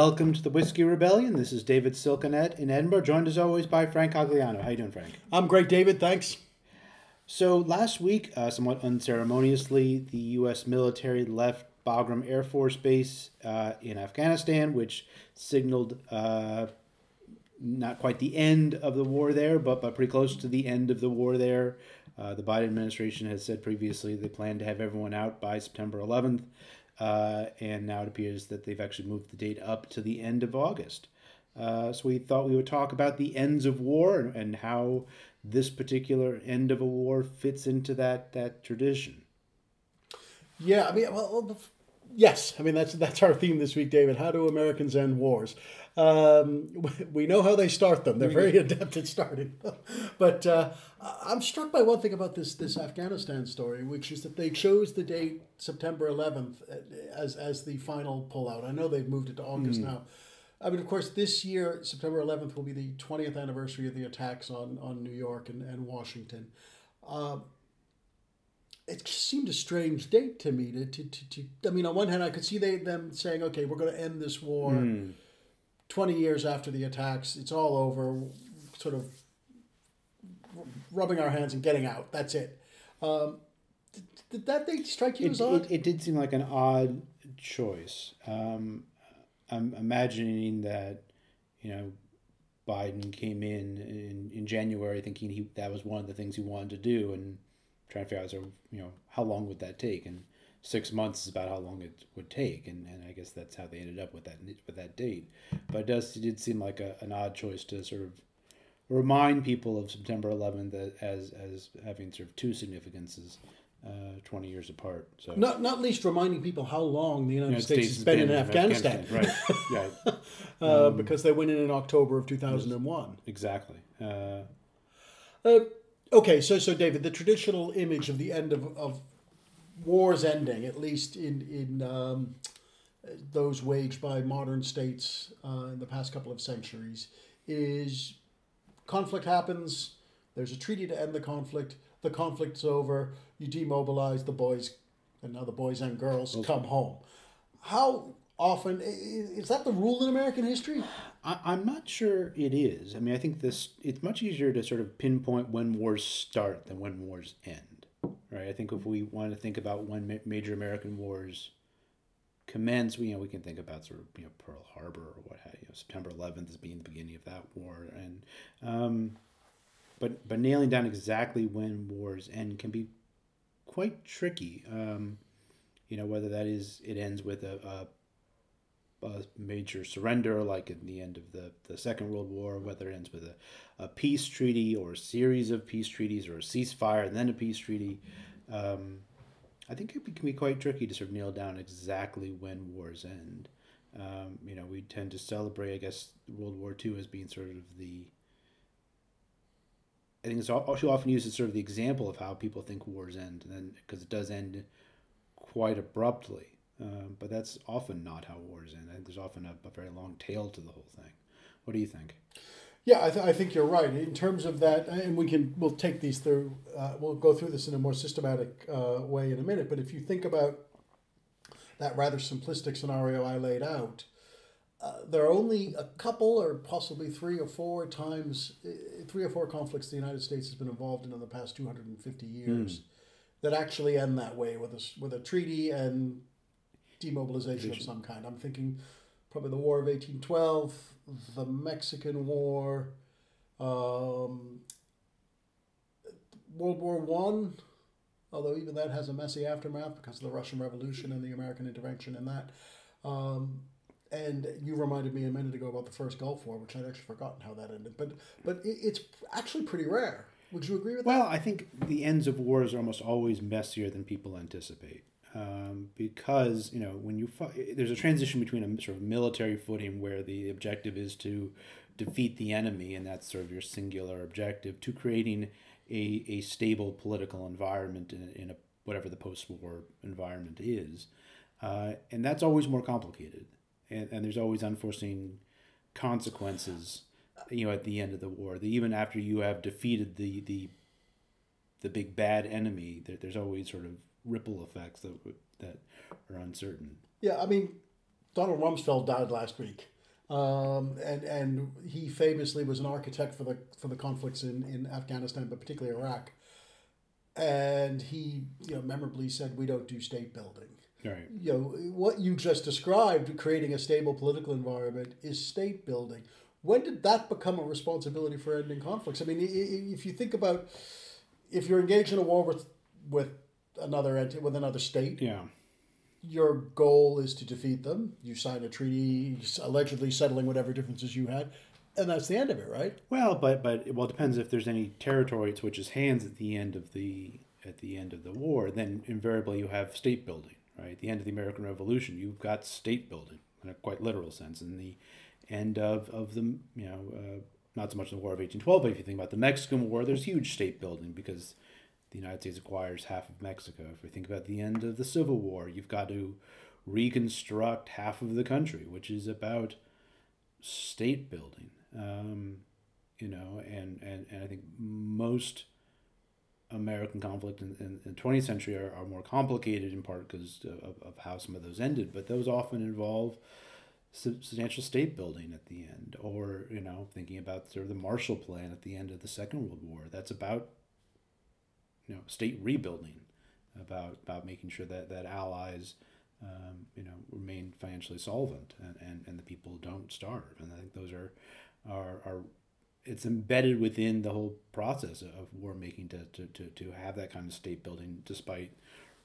Welcome to the Whiskey Rebellion. This is David Silkenat in Edinburgh, joined as always by Frank Cogliano. How you doing, Frank? I'm great, David. Thanks. So last week, uh, somewhat unceremoniously, the U.S. military left Bagram Air Force Base uh, in Afghanistan, which signaled uh, not quite the end of the war there, but, but pretty close to the end of the war there. Uh, the Biden administration has said previously they plan to have everyone out by September 11th, uh, and now it appears that they've actually moved the date up to the end of August. Uh, so we thought we would talk about the ends of war and, and how this particular end of a war fits into that that tradition. Yeah, I mean, well, yes, I mean that's that's our theme this week, David. How do Americans end wars? Um, we know how they start them; they're very adept at starting. Them. But uh, I'm struck by one thing about this this Afghanistan story, which is that they chose the date September 11th uh, as as the final pullout. I know they've moved it to August mm. now. I mean, of course, this year, September 11th, will be the 20th anniversary of the attacks on, on New York and, and Washington. Um, it seemed a strange date to me. To, to, to, to, I mean, on one hand, I could see they, them saying, okay, we're going to end this war mm. 20 years after the attacks. It's all over, sort of rubbing our hands and getting out. That's it. Um, did, did that date strike you it, as odd? It, it, did seem like an odd choice. Um, I'm imagining that, you know, Biden came in in, in January thinking he that was one of the things he wanted to do and trying to figure out, so, you know, how long would that take? And six months is about how long it would take, and, and I guess that's how they ended up with that with that date. But it does it did seem like a, an odd choice to sort of remind people of September 11th as as having sort of two significances uh, 20 years apart. So not not least reminding people how long the United, United States, States, has been, been in Afghanistan, Afghanistan. right? right. uh, um, because they went in in October of 2001. Exactly. Uh, uh, okay, so so David, the traditional image of the end of, of wars ending, at least in in um, those waged by modern states uh, in the past couple of centuries, is conflict happens. There's a treaty to end the conflict the conflict's over, you demobilize the boys, and now the boys and girls okay. come home. How often is that the rule in American history? I, am not sure it is. I mean, I think this it's much easier to sort of pinpoint when wars start than when wars end, right? I think if we want to think about when ma- major American wars commence, we, you know, we can think about sort of you know Pearl Harbor or what have you. Know, September 11th as being the beginning of that war, and um, but but nailing down exactly when wars end can be quite tricky. Um, you know whether that is it ends with a, a, a, major surrender like at the end of the, the Second World War, whether it ends with a, a peace treaty or a series of peace treaties or a ceasefire and then a peace treaty. Um, I think it can be quite tricky to sort of nail down exactly when wars end. Um, you know, we tend to celebrate, I guess, World War II as being sort of the I think it's she often used as sort of the example of how people think wars end, and because it does end quite abruptly. Um, but that's often not how wars end. I think there's often a, a, very long tail to the whole thing. What do you think? Yeah, I, th- I think you're right in terms of that, and we can we'll take these through. Uh, we'll go through this in a more systematic uh, way in a minute. But if you think about that rather simplistic scenario I laid out, uh, there are only a couple or possibly three or four times, uh, three or four conflicts the United States has been involved in in the past 250 years mm. that actually end that way with a, with a treaty and demobilization of some kind. I'm thinking probably the War of 1812, the Mexican War, um, World War One, although even that has a messy aftermath because of the Russian Revolution and the American intervention in that. Um, and you reminded me a minute ago about the first Gulf War, which I'd actually forgotten how that ended. But but it's actually pretty rare. Would you agree with well, that? Well, I think the ends of wars are almost always messier than people anticipate. Um, because you know when you there's a transition between a sort of military footing where the objective is to defeat the enemy and that's sort of your singular objective to creating a, a stable political environment in, in a, whatever the post-war environment is. Uh, and that's always more complicated. And, and there's always unforeseen consequences you know at the end of the war. The, even after you have defeated the the the big bad enemy there, there's always sort of ripple effects that that are uncertain yeah i mean donald rumsfeld died last week Um, and and he famously was an architect for the for the conflicts in, in Afghanistan, but particularly Iraq. And he, you know, memorably said, "We don't do state building." Right. You know what you just described, creating a stable political environment, is state building. When did that become a responsibility for ending conflicts? I mean, if you think about if you're engaged in a war with with another with another state, Yeah. your goal is to defeat them. You sign a treaty, allegedly settling whatever differences you had, and that's the end of it, right? Well, but but well, it depends if there's any territory to switches hands at the end of the at the end of the war. Then invariably you have state building, right? At the end of the American Revolution, you've got state building in a quite literal sense. In the end of of the you know uh, not so much the War of eighteen twelve, but if you think about the Mexican War, there's huge state building because the United States acquires half of Mexico. If we think about the end of the Civil War, you've got to reconstruct half of the country, which is about state building. Um, you know, and, and, and I think most American conflict in, in, in the 20th century are, are more complicated in part because of, of how some of those ended, but those often involve substantial state building at the end, or, you know, thinking about sort of the Marshall Plan at the end of the Second World War. That's about you know state rebuilding about about making sure that that allies um, you know remain financially solvent and, and, and the people don't starve. And I think those are are, are it's embedded within the whole process of war making to, to, to, to have that kind of state building despite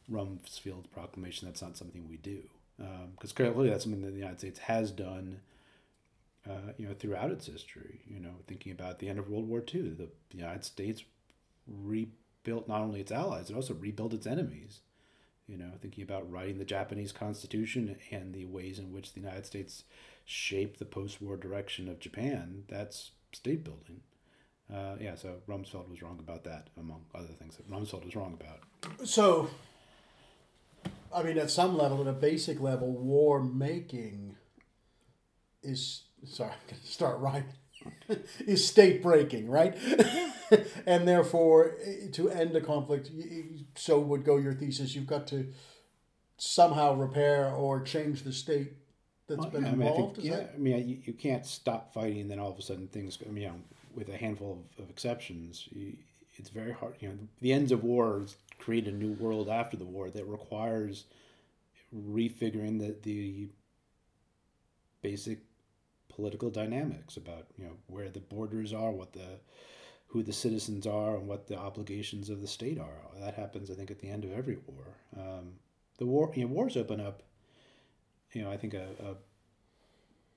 Rumsfeld's proclamation that's not something we do. Because um, clearly that's something that the United States has done uh, you know throughout its history you know thinking about the end of World War II the, United States re built not only its allies, it also rebuilt its enemies. You know, thinking about writing the Japanese Constitution and the ways in which the United States shaped the post-war direction of Japan, that's state building. Uh, yeah, so Rumsfeld was wrong about that, among other things that Rumsfeld was wrong about. So, I mean, at some level, at a basic level, war making is sorry, I'm going to start right. is state breaking, right? and therefore, eh, to end a conflict, so would go your thesis. You've got to somehow repair or change the state that's well, been yeah, involved. I mean, I think, yeah? I mean, you, you can't stop fighting, and then all of a sudden things. I mean, you know, with a handful of, of exceptions, you, it's very hard. You know, the ends of wars create a new world after the war that requires refiguring the the basic political dynamics about you know where the borders are, what the who the citizens are, and what the obligations of the state are. That happens, I think, at the end of every war. Um, the war, you know, wars open up. You know, I think a, a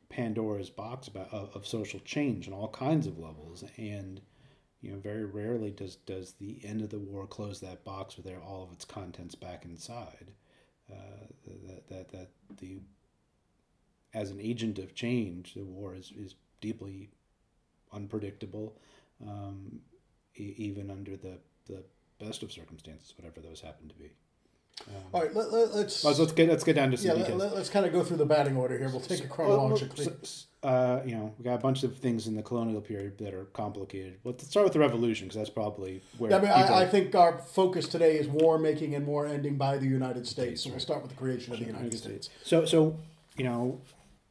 Pandora's box about of, of social change on all kinds of levels, and you know, very rarely does does the end of the war close that box with all of its contents back inside. Uh, that, that that the as an agent of change, the war is, is deeply unpredictable, um, e- even under the, the best of circumstances, whatever those happen to be. Um, All right, let, let, us let's, let's get let's get down to some yeah. Details. Let, us kind of go through the batting order here. We'll take it chronologically. uh, you know, we got a bunch of things in the colonial period that are complicated. Let's start with the revolution because that's probably where. Yeah, I mean, I, I, think our focus today is war making and war ending by the United States. So we'll start with the creation of the United States. So, so you know,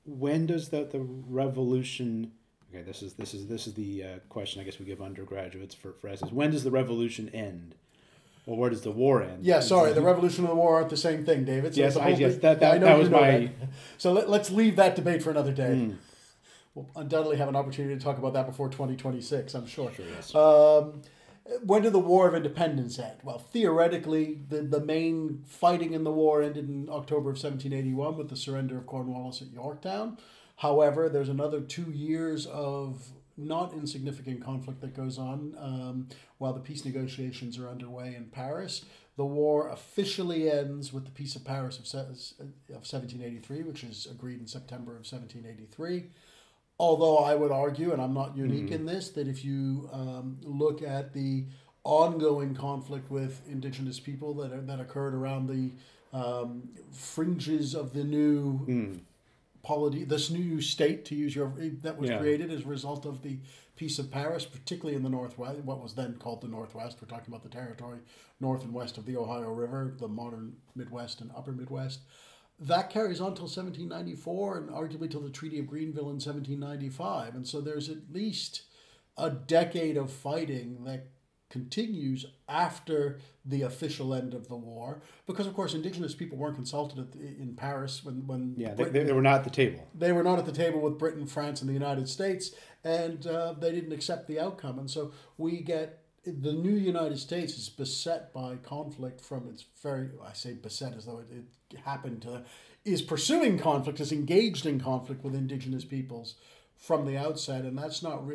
when does the, the revolution okay this is this is this is the uh, question i guess we give undergraduates for for essays when does the revolution end or where does the war end yeah sorry the revolution and the war aren't the same thing david so yes, I, yes that, that, that was my that. so let, us leave that debate for another day mm. we'll undoubtedly have an opportunity to talk about that before 2026 i'm sure, sure yes. um, when did the War of Independence end? Well, theoretically, the, the main fighting in the war ended in October of 1781 with the surrender of Cornwallis at Yorktown. However, there's another two years of not insignificant conflict that goes on um, while the peace negotiations are underway in Paris. The war officially ends with the Peace of Paris of, of 1783, which is agreed in September of 1783. Although I would argue, and I'm not unique mm-hmm. in this, that if you um, look at the ongoing conflict with indigenous people that are, that occurred around the um, fringes of the new mm. Polity, this new state, to use your that was yeah. created as a result of the Peace of Paris, particularly in the Northwest, what was then called the Northwest. We're talking about the territory north and west of the Ohio River, the modern Midwest and Upper Midwest. that carries on till 1794 and arguably till the Treaty of Greenville in 1795. And so there's at least a decade of fighting that continues after the official end of the war because of course indigenous people weren't consulted at the, in paris when, when yeah they, they, were not at the table. They were not at the table with britain france and the united states and uh, they didn't accept the outcome. And so we get the new united states is beset by conflict from its very i say beset as though it, it happened to is pursuing conflict is engaged in conflict with indigenous peoples from the outset and that's not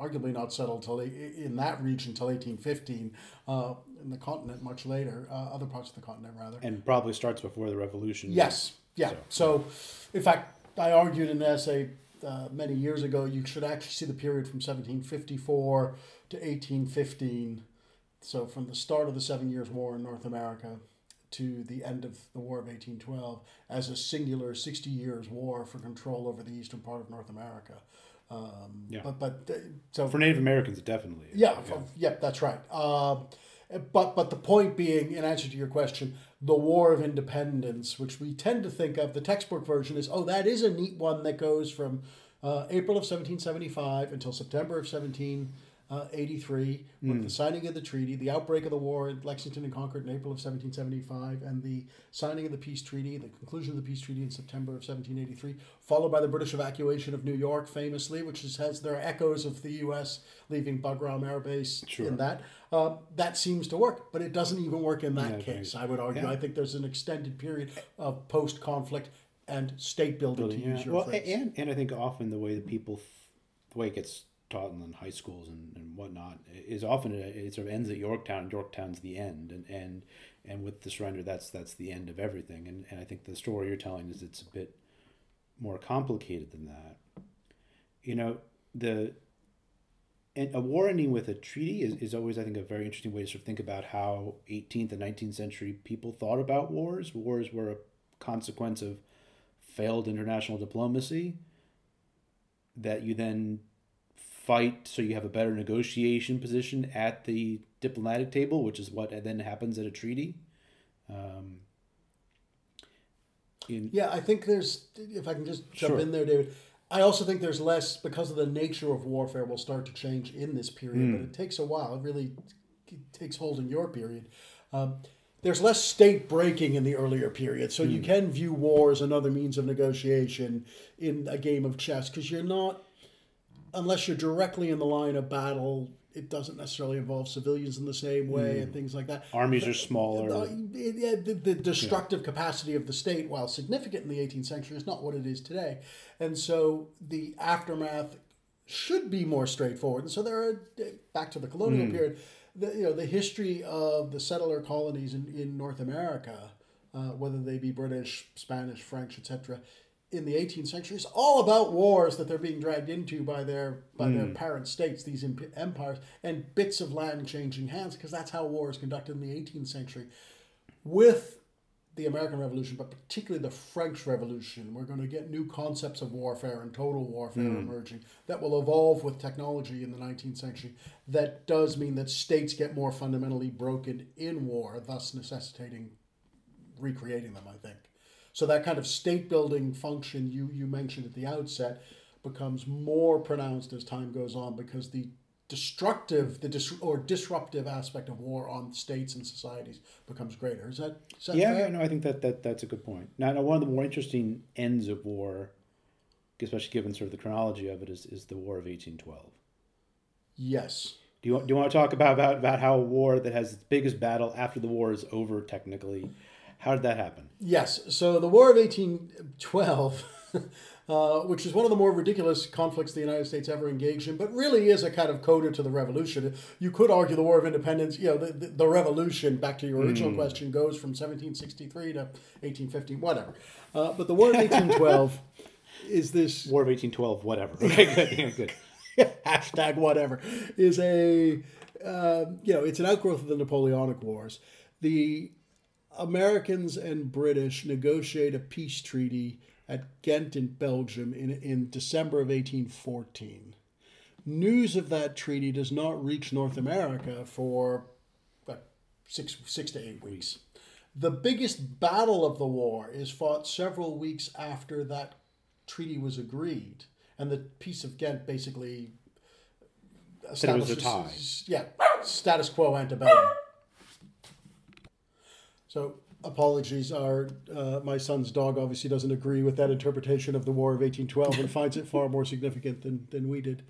arguably not settled till in that region till 1815. Uh, in the continent, much later, uh, other parts of the continent rather. And probably starts before the revolution. Yes, yeah. So, so in fact, I argued in an essay uh, many years ago. You should actually see the period from 1754 to 1815. So from the start of the Seven Years' War in North America to the end of the War of 1812 as a singular 60 years war for control over the eastern part of North America. Um, yeah. But but uh, so for Native Americans, definitely. Yeah, yeah, yeah that's right. Uh, but but the point being, in answer to your question, the War of Independence, which we tend to think of, the textbook version is oh that is a neat one that goes from uh, April of seventeen seventy five until September of seventeen uh, 83 with mm. the signing of the treaty, the outbreak of the war at Lexington and Concord in April of 1775, and the signing of the peace treaty, the conclusion of the peace treaty in September of 1783, followed by the British evacuation of New York, famously, which is, has there are echoes of the U.S. leaving Bagram Air Base sure. in that. Uh, that seems to work, but it doesn't even work in that yeah, case. I would argue. Yeah. I think there's an extended period of post-conflict and state building, building to use yeah. your well, phrase. And, and I think often the way that people, the way it gets taught in high schools and, and whatnot is often it sort of ends at Yorktown. Yorktown's the end, and and and with the surrender, that's that's the end of everything. And and I think the story you're telling is it's a bit more complicated than that. You know the. And a war ending with a treaty is, is always, I think, a very interesting way to sort of think about how 18th and 19th century people thought about wars. Wars were a consequence of failed international diplomacy that you then fight so you have a better negotiation position at the diplomatic table, which is what then happens at a treaty. Um, in, yeah, I think there's, if I can just jump sure. in there, David, I also think there's less, because of the nature of warfare, will start to change in this period, mm. but it takes a while. It really takes hold in your period. Um, there's less state breaking in the earlier period, so mm. you hmm. can view war as another means of negotiation in a game of chess because you're not unless you're directly in the line of battle, it doesn't necessarily involve civilians in the same way mm. and things like that. Armies the, are smaller. The, the, the destructive yeah. capacity of the state, while significant in the 18th century, is not what it is today. And so the aftermath should be more straightforward. And so there are, back to the colonial mm. period, the, you know, the history of the settler colonies in, in North America, uh, whether they be British, Spanish, French, etc., in the 18th century is all about wars that they're being dragged into by their by mm. their hmm. parent states, these empires, and bits of land changing hands because that's how war is conducted in the 18th century. With the American Revolution, but particularly the French Revolution, we're going to get new concepts of warfare and total warfare mm. emerging that will evolve with technology in the 19th century. That does mean that states get more fundamentally broken in war, thus necessitating recreating them, I think. So that kind of state building function you, you mentioned at the outset becomes more pronounced as time goes on because the destructive the dis- or disruptive aspect of war on states and societies becomes greater. Is that, is that yeah, fair? yeah, no, I think that, that that's a good point. Now, now, one of the more interesting ends of war, especially given sort of the chronology of it, is, is the War of eighteen twelve. Yes. Do you, do you want to talk about, about, about how a war that has its biggest battle after the war is over technically how did that happen? Yes. So the War of 1812, uh, which is one of the more ridiculous conflicts the United States ever engaged in, but really is a kind of coda to the Revolution. You could argue the War of Independence, you know, the, the, the Revolution, back to your original mm. question, goes from 1763 to 1850, whatever. Uh, but the War of 1812 is this. War of 1812, whatever. Okay, good. Yeah, good. Hashtag whatever is a, uh, you know, it's an outgrowth of the Napoleonic Wars. The Americans and British negotiate a peace treaty at Ghent in Belgium in, in December of 1814. News of that treaty does not reach North America for six, six to eight weeks. The biggest battle of the war is fought several weeks after that treaty was agreed, and the Peace of Ghent basically Said it was a tie. establishes- Yeah, status quo antebellum. So apologies. Our uh, my son's dog obviously doesn't agree with that interpretation of the War of 1812 and finds it far more significant than, than we did.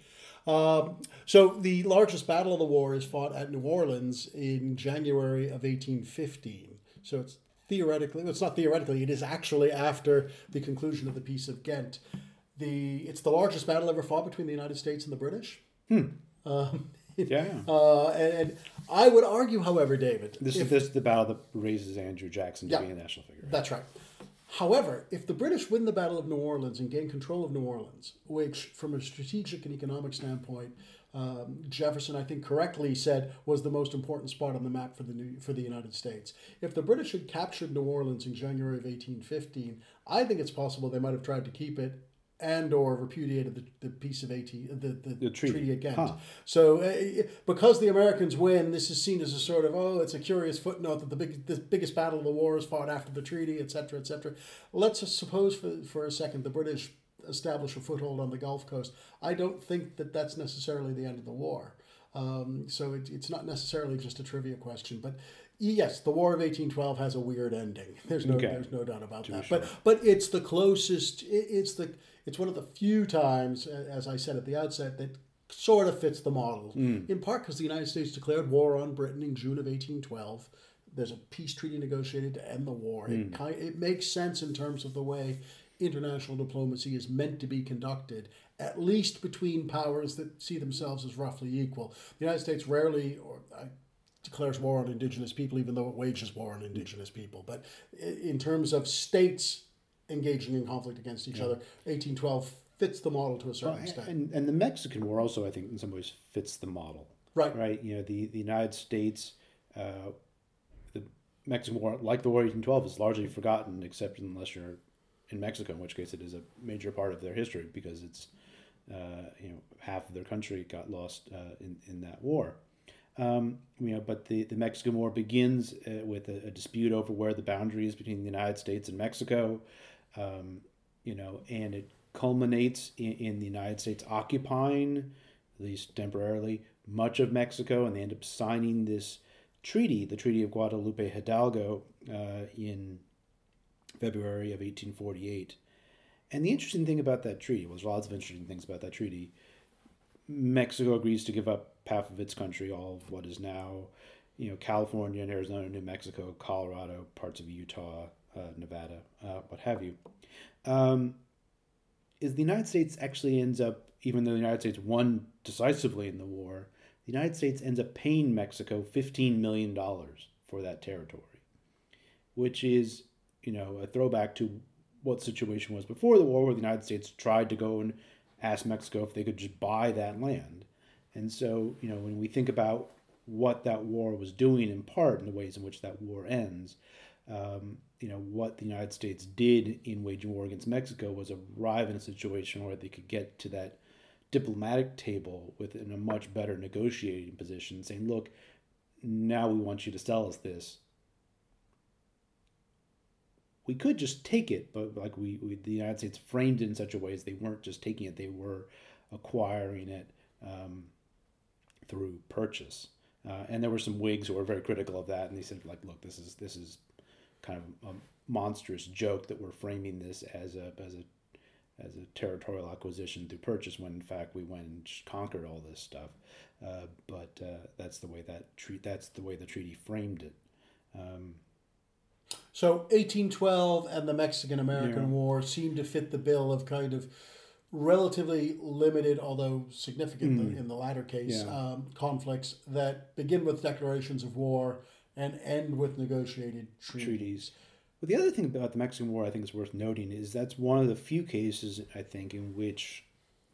Um, so the largest battle of the war is fought at New Orleans in January of 1815. So it's theoretically, well, it's not theoretically, it is actually after the conclusion of the Peace of Ghent. The it's the largest battle ever fought between the United States and the British. Um, Yeah. uh, and, and I would argue, however, David, This if- is this is the battle that raises Andrew Jackson to Yeah. be a national figure. That's right. However, if the British win the Battle of New Orleans and gain control of New Orleans, which, from a strategic and economic standpoint, um, Jefferson, I think, correctly said was the most important spot on the map for the new, for the United States. If the British had captured New Orleans in January of 1815, I think it's possible they might have tried to keep it and or repudiated the, the peace of 18 the, the, The treaty. treaty at Ghent. Huh. So uh, because the Americans win, this is seen as a sort of oh, it's a curious footnote that the big the biggest battle of the war is fought after the treaty, etc., etc. Let's suppose for for a second the British establish a foothold on the Gulf Coast. I don't think that that's necessarily the end of the war. Um, so it, it's not necessarily just a trivia question, but yes, the War of eighteen twelve has a weird ending. There's no Okay. there's no doubt about that. sure. But but it's the closest. it- It's the it's one of the few times, as I said at the outset, that sort of fits the model. Mm. In part because the United States declared war on Britain in June of eighteen twelve. There's a peace treaty negotiated to end the war. It mm. ki it makes sense in terms of the way international diplomacy is meant to be conducted, at least between powers that see themselves as roughly equal. The United States rarely, or I declares war on indigenous people, even though it wages war on indigenous people. But in terms of states engaging in conflict against each other, 1812 fits the model to a certain extent. And, and the Mexican War also, I think, in some ways fits the model. Right. Right. You know, the, the United States, uh, the Mexican War, like the War of 1812, is largely forgotten, except unless you're in Mexico, in which case it is a major part of their history because it's, uh, you know, half of their country got lost uh, in, in that war. Um, you know, but the, the Mexican War begins uh, with a, a dispute over where the boundary is between the United States and Mexico, um, you know, and it culminates in, in the United States occupying, at least temporarily, much of Mexico, and they end up signing this treaty, the Treaty of Guadalupe Hidalgo, uh, in February of 1848. And the interesting thing about that treaty, well, there's lots of interesting things about that treaty. Mexico agrees to give up half of its country, all of what is now, you know, California and Arizona, New Mexico, Colorado, parts of Utah, Nevada, uh, what have you. Um, is the United States actually ends up, even though the United States won decisively in the war, the United States ends up paying Mexico $15 million for that territory, which is, you know, a throwback to what situation was before the war, where the United States tried to go and ask Mexico if they could just buy that land. And so, you know, when we think about what that war was doing in part and the ways in which that war ends, um, you know, what the United States did in waging war against Mexico was arrive in a situation where they could get to that diplomatic table within a much better negotiating position, saying, look, now we want you to sell us this. We could just take it, but like we, we the United States framed it in such a way as they weren't just taking it; they were acquiring it um, through purchase. Uh, and there were some Whigs who were very critical of that, and they said, like, look, this is this is kind of a monstrous joke that we're framing this as a as a as a territorial acquisition through purchase when in fact we went and conquered all this stuff. Uh, but uh, that's the way that treat that's the way the treaty framed it. Um, So 1812 and the Mexican American Yeah. War seem to fit the bill of kind of relatively limited, although significant in the- in the latter case, Yeah. um, conflicts that begin with declarations of war and end with negotiated treaties. treaties. But the other thing about the Mexican War I think is worth noting is that's one of the few cases I think in which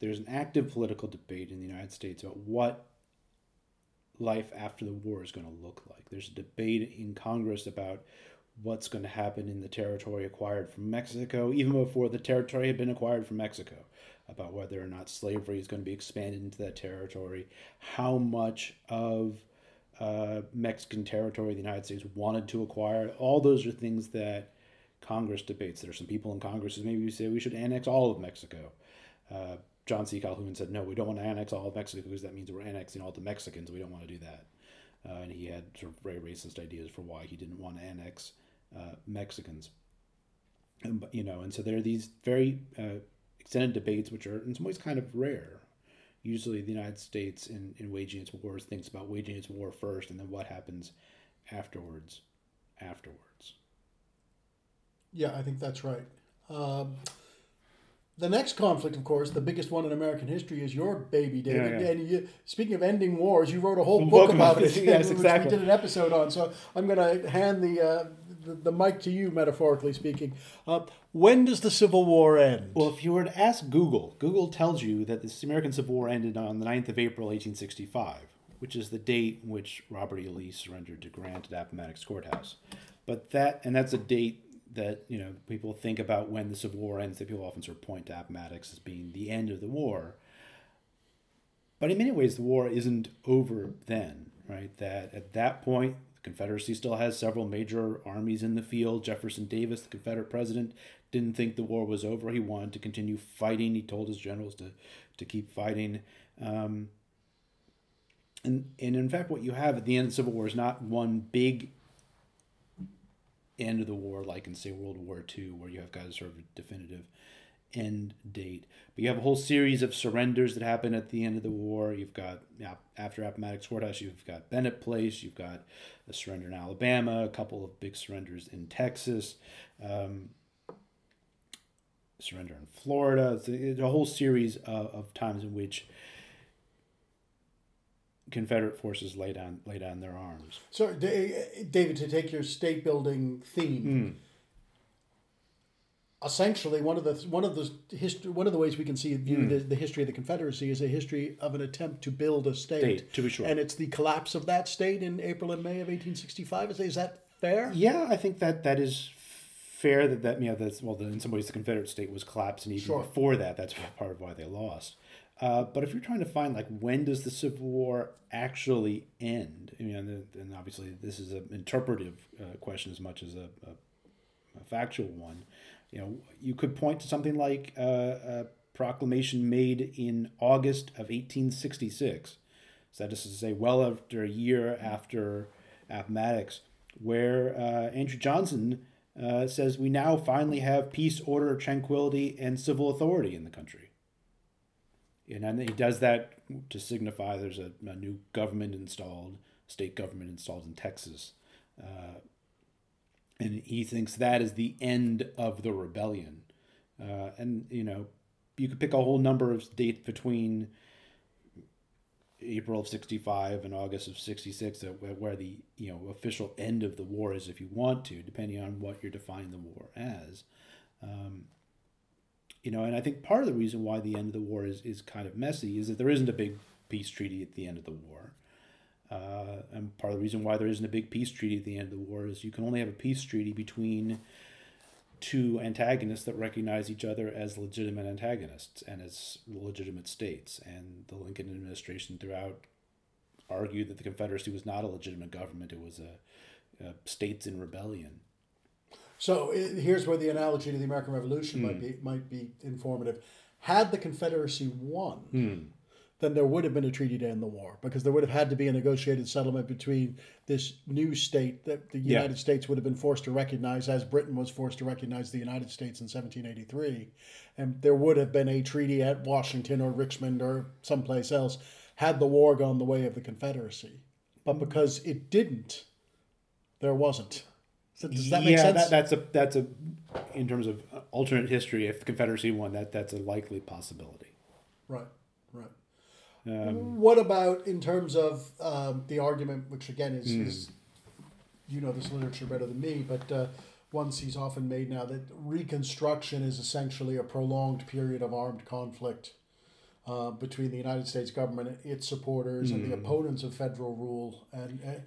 there's an active political debate in the United States about what life after the war is going to look like. There's a debate in Congress about what's going to happen in the territory acquired from Mexico, even before the territory had been acquired from Mexico, about whether or not slavery is going to be expanded into that territory, how much of uh, Mexican territory the United States wanted to acquire. All those are things that Congress debates. There are some people in Congress who maybe say we should annex all of Mexico. Uh, John C. Calhoun said, no, we don't want to annex all of Mexico because that means we're annexing all the Mexicans. We don't want to do that. Uh, and he had sort of very racist ideas for why he didn't want to annex uh, Mexicans. And, you know, and so there are these very uh, extended debates, which are in some ways kind of rare. Usually, the United States in, in waging its wars thinks about waging its war first, and then what happens afterwards. Afterwards. Yeah, I think that's right. Um, the next conflict, of course, the biggest one in American history, is your baby, David. Yeah, yeah. And you, speaking of ending wars, you wrote a whole book, book about about it, yes, which exactly. we did an episode on. So I'm going to hand the, uh, the mic to you, metaphorically speaking. Uh, when does the Civil War end? Well, if you were to ask Google, Google tells you that the American Civil War ended on the 9th of April, 1865, which is the date in which Robert E. Lee surrendered to Grant at Appomattox Courthouse. But that, and that's a date that, you know, people think about when the Civil War ends, that people often sort of point to Appomattox as being the end of the war. But in many ways, the war isn't over then, right? That at that point, Confederacy still has several major armies in the field. Jefferson Davis, the Confederate president, didn't think the war was over. He wanted to continue fighting. He told his generals to, to keep fighting. Um, and, and in fact, what you have at the end of the Civil War is not one big end of the war, like in, say, World War II, where you have got a sort of definitive end date. But you have a whole series of surrenders that happen at the end of the war. You've got yeah, after Appomattox Courthouse, you've got Bennett Place, you've got a surrender in Alabama, a couple of big surrenders in Texas, um, surrender in Florida. It's a, it's a whole series of, of times in which Confederate forces lay down lay down their arms. So, David, to take your state building theme, essentially one of the one of the history one of the ways we can see view the, the history of the Confederacy is a history of an attempt to build a state. State, to be sure. and it's the collapse of that state in April and May of 1865. Is, is that fair? Yeah, I think that that is fair. That that yeah, that's well. In some ways, the Confederate state was collapsing even Sure. before that. That's part of why they lost. Uh, but if you're trying to find like when does the Civil War actually end? I mean, and, and obviously this is an interpretive uh, question as much as a, a, a factual one. You know, you could point to something like uh, a proclamation made in August of 1866. So that is to say, well after a year after Appomattox, where uh, Andrew Johnson uh, says we now finally have peace, order, tranquility, and civil authority in the country. And he does that to signify there's a, a new government installed, state government installed in Texas. Uh, and he thinks that is the end of the rebellion. Uh, and, you know, you could pick a whole number of dates between April of 65 and August of 66 uh, where where the you know official end of the war is if you want to depending on what you're defining the war as um, you know and I think part of the reason why the end of the war is, is kind of messy is that there isn't a big peace treaty at the end of the war uh, and part of the reason why there isn't a big peace treaty at the end of the war is you can only have a peace treaty between two antagonists that recognize each other as legitimate antagonists and as legitimate states. And the Lincoln administration throughout argued that the Confederacy was not a legitimate government, it was a, a states in rebellion. So here's where the analogy to the American Revolution might be might be informative. Had the Confederacy won, then there would have been a treaty to end the war because there would have had to be a negotiated settlement between this new state that the Yeah. United States would have been forced to recognize, as Britain was forced to recognize the United States in 1783, and there would have been a treaty at Washington or Richmond or someplace else had the war gone the way of the Confederacy. But mm-hmm. because it didn't, there wasn't. So does that make yeah, sense? That, that's a that's a in terms of alternate history. If the Confederacy won, that that's a likely possibility. Right, right. Um, what about in terms of um, the argument, which again is, Hmm. is you know this literature better than me, but uh, one sees often made now that Reconstruction is essentially a prolonged period of armed conflict uh, between the United States government, its supporters, and Hmm. the opponents of federal rule. And uh,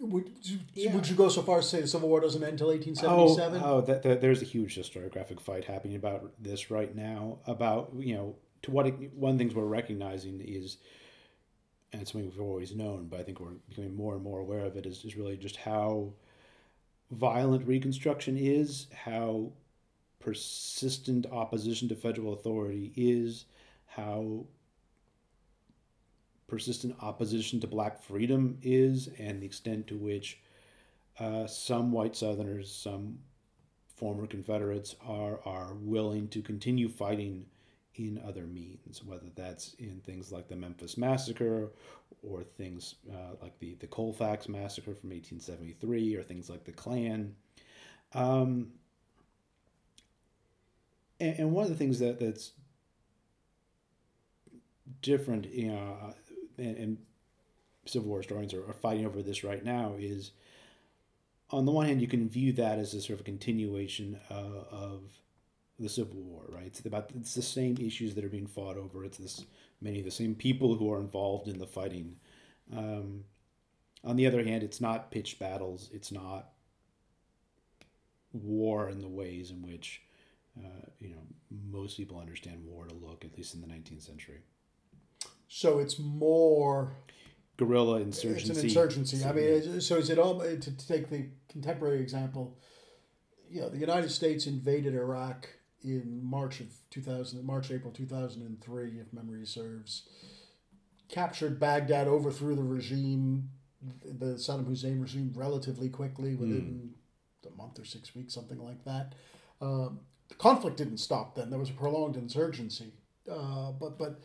would you, Yeah. would you go so far as to say the Civil War doesn't end until eighteen Oh, seventy seven? oh that, that, there's a huge historiographic fight happening about this right now. About you know to what it, one of the things we're recognizing is and something we've always known, but I think we're becoming more and more aware of it, is, is really just how violent Reconstruction is, how persistent opposition to federal authority is, how persistent opposition to black freedom is, and the extent to which uh, some white Southerners, some former Confederates are are willing to continue fighting in other means, whether that's in things like the Memphis Massacre or things uh, like the, the Colfax Massacre from 1873 or things like the Klan. Um, and, and, one of the things that, that's different, you know, and, and Civil War historians are, are fighting over this right now is on the one hand, you can view that as a sort of continuation uh, of the Civil War, right? It's about it's the same issues that are being fought over. It's this many of the same people who are involved in the fighting. Um, on the other hand, it's not pitched battles. It's not war in the ways in which uh, you know most people understand war to look, at least in the 19th century. So it's more guerrilla insurgency. It's an insurgency. I mean, so is it all to take the contemporary example? You know, the United States invaded Iraq in March of 2000, March, April 2003, if memory serves. Captured Baghdad, overthrew the regime, the Saddam Hussein regime, relatively quickly within mm. a month or six weeks, something like that. Um, the conflict didn't stop then. There was a prolonged insurgency. Uh, but, but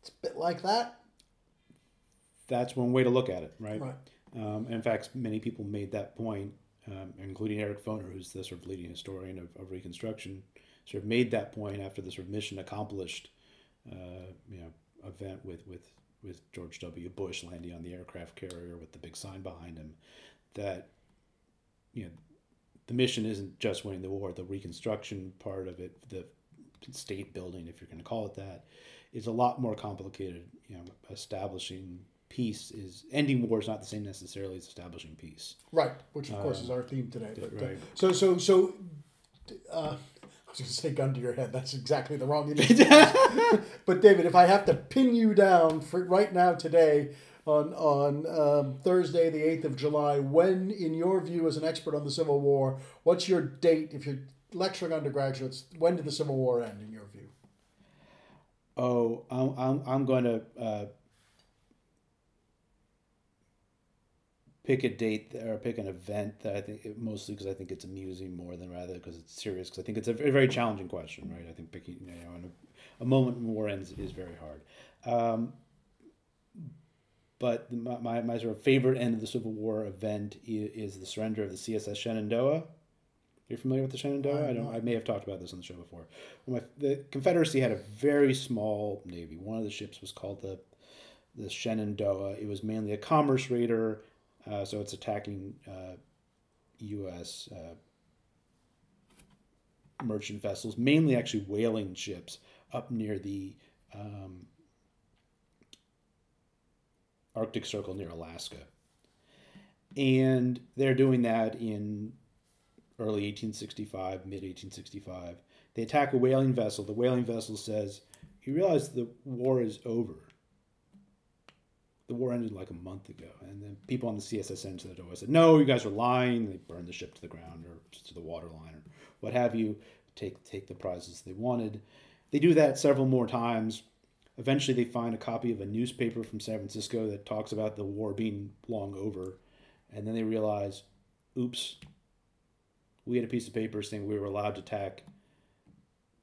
it's a bit like that. That's one way to look at it, right? Right. Um, in fact, many people made that point um, including Eric Foner, who's the sort of leading historian of, of Reconstruction, sort of made that point after the sort of mission accomplished, uh, you know, event with with with George W. Bush landing on the aircraft carrier with the big sign behind him, that you know, the mission isn't just winning the war. The Reconstruction part of it, the state building, if you're going to call it that, is a lot more complicated. You know, establishing peace is ending war is not the same necessarily as establishing peace. Right, which of course is our theme today. But, uh, right. Uh, so so so. Uh, I was going to say gun to your head. That's exactly the wrong image. but David, if I have to pin you down for right now today on on um, Thursday, the eighth of July, when, in your view, as an expert on the Civil War, what's your date? If you're lecturing undergraduates, when did the Civil War end, in your view? Oh, I'm I'm, I'm going to uh, pick a date or pick an event that I think it, mostly because I think it's amusing more than rather because it's serious. Because I think it's a very challenging question, right? I think picking you know a, a, moment when war ends is very hard. Um, but my, my, my, sort of favorite end of the Civil War event is, is the surrender of the CSS Shenandoah. You're familiar with the Shenandoah? I don't. I may have talked about this on the show before. My, the Confederacy had a very small navy. One of the ships was called the the Shenandoah. It was mainly a commerce raider uh, so it's attacking uh, U.S. Uh, merchant vessels, mainly actually whaling ships up near the um, Arctic Circle near Alaska. And they're doing that in early 1865, mid 1865. They attack a whaling vessel. The whaling vessel says, You realize the war is over the war ended like a month ago. And then people on the CSS Shenandoah said, no, you guys are lying. They burned the ship to the ground or to the waterline or what have you. Take take the prizes they wanted. They do that several more times. Eventually, they find a copy of a newspaper from San Francisco that talks about the war being long over, and then they realize, oops, we had a piece of paper saying we were allowed to attack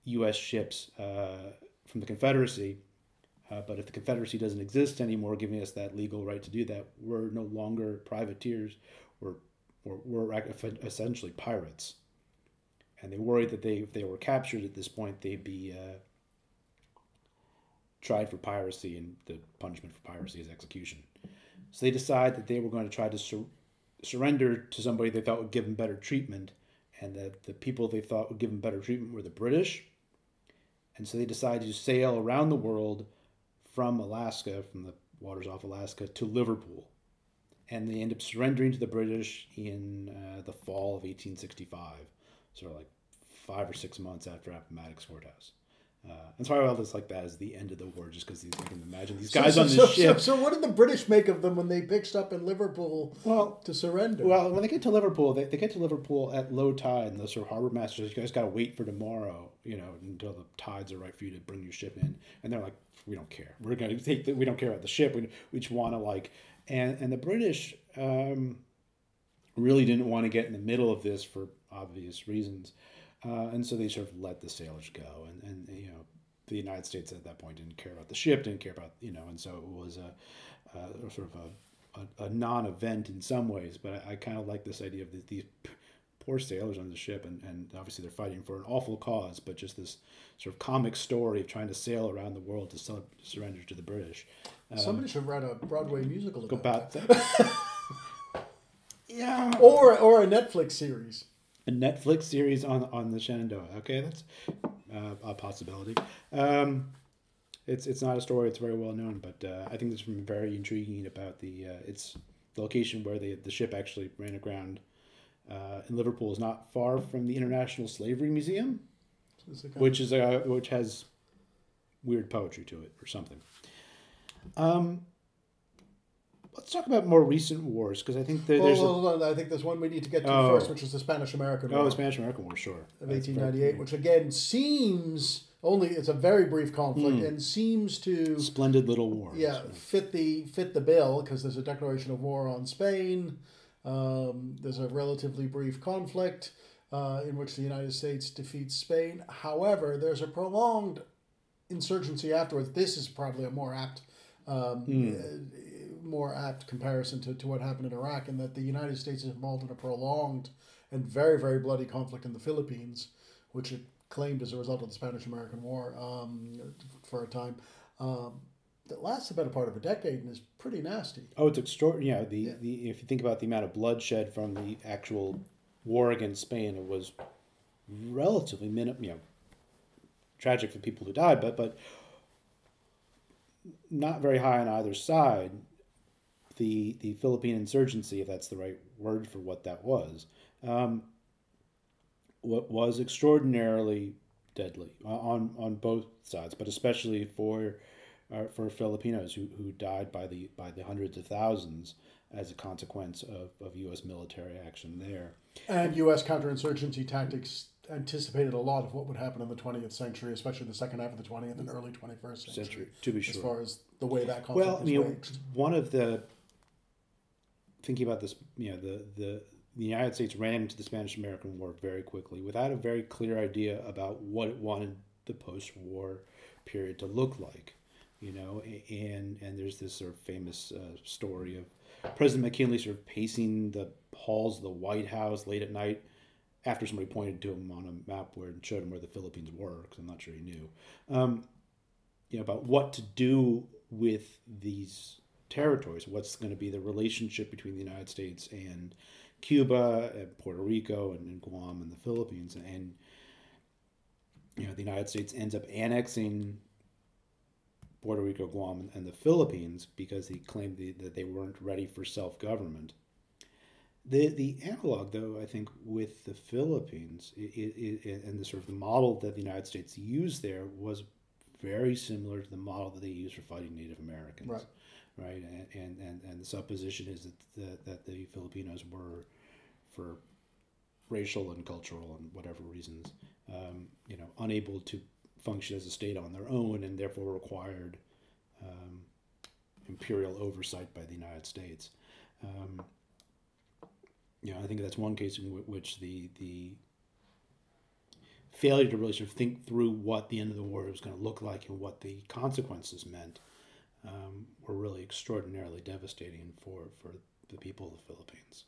U.S. ships uh, from the Confederacy uh, but if the Confederacy doesn't exist anymore, giving us that legal right to do that, we're no longer privateers. We're, we're, we're essentially pirates. And they worried that they, if they were captured at this point, they'd be uh, tried for piracy, and the punishment for piracy is execution. So they decide that they were going to try to sur- surrender to somebody they thought would give them better treatment, and that the people they thought would give them better treatment were the British. And so they decided to sail around the world from Alaska, from the waters off Alaska, to Liverpool. And they end up surrendering to the British in uh, the fall of 1865, sort of like five or six months after Appomattox Courthouse. Uh, and so I it's like that as the end of the war, just because I can imagine these guys so, on this so, ship. So, so what did the British make of them when they pitched up in Liverpool Well, to surrender? Well, when they get to Liverpool, they, they get to Liverpool at low tide, and the sort of harbor master says, "You guys got to wait for tomorrow, you know, until the tides are right for you to bring your ship in." And they're like, "We don't care. We're going to take. The, we don't care about the ship. We, we just want to like." And and the British um, really didn't want to get in the middle of this for obvious reasons, uh, and so they sort of let the sailors go, and and you know. The United States at that point didn't care about the ship, didn't care about you know, and so it was a, a sort of a a, a non-event in some ways, but I, I kind of like this idea of the, these p- poor sailors on the ship, and, and obviously they're fighting for an awful cause, but just this sort of comic story of trying to sail around the world to sur- surrender to the British. Somebody should write a Broadway musical about, About yeah, that. Or, or a Netflix series. A Netflix series on on the Shenandoah. Okay, that's uh, a possibility. Um, it's it's not a story. It's very well known, but uh, I think there's something very intriguing about the uh, it's the location where the the ship actually ran aground. Uh, in Liverpool is not far from the International Slavery Museum, It's a kind of- which is which has weird poetry to it or something. Um, let's talk about more recent wars because I think that Well, there's a, I think there's one we need to get to Oh. first, which is the Spanish American oh War Oh, the Spanish American War, sure, of That's 1898, which again seems only it's a very brief conflict Hmm. and seems to splendid little war. yeah fit the fit the bill because there's a declaration of war on Spain. Um, there's a relatively brief conflict uh, in which the United States defeats Spain. However, there's a prolonged insurgency afterwards. This is probably a more apt, um, uh, more apt comparison to, to what happened in Iraq, in that the United States is involved in a prolonged and very very bloody conflict in the Philippines, which it claimed as a result of the Spanish American War um, for a time. Um, that lasts about a part of a decade and is pretty nasty. Oh, it's extraordinary. Yeah, the, the if you think about the amount of bloodshed from the actual war against Spain, it was relatively minim. You know, tragic for people who died, but but not very high on either side. The the Philippine insurgency, if that's the right word for what that was, um, what was extraordinarily deadly on on both sides, but especially for uh, for Filipinos who, who died by the by the hundreds of thousands as a consequence of, of U.S. military action there. And U.S. counterinsurgency tactics anticipated a lot of what would happen in the 20th century, especially the second half of the 20th and early 21st century, Century, to be sure. as far as the way that conflict Well, I was mean, waged. one of the thinking about this, you know, the the the United States ran into the Spanish American War very quickly without a very clear idea about what it wanted the post-war period to look like, you know, and and there's this sort of famous uh, story of President McKinley sort of pacing the halls of the White House late at night after somebody pointed to him on a map where and showed him where the Philippines were, because I'm not sure he knew. Um, you know about what to do with these territories what's going to be the relationship between the united states and cuba and puerto rico and, and guam and the philippines and you know the united states ends up annexing puerto rico guam and, and the philippines because he claimed the, that they weren't ready for self-government the the analog though i think with the philippines i i i and the sort of the model that the united states used there was very similar to the model that they used for fighting Native Americans. Right. Right. And, and, and, the supposition is that the, that the Filipinos were, for racial and cultural and whatever reasons, um, you know, unable to function as a state on their own and therefore required um, imperial oversight by the United States. Um, you know, I think that's one case in whi- which the the failure to really sort of think through what the end of the war was going to look like and what the consequences meant um, were really extraordinarily devastating for, for the people of the Philippines.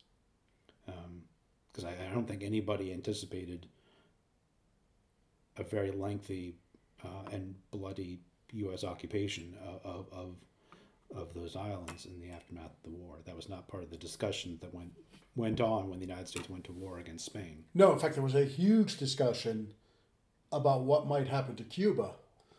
Because I, I don't think anybody anticipated a very lengthy uh, and bloody U.S. occupation of, of, of those islands in the aftermath of the war. That was not part of the discussion that went went on when the United States went to war against Spain. No, in fact, there was a huge discussion about what might happen to Cuba.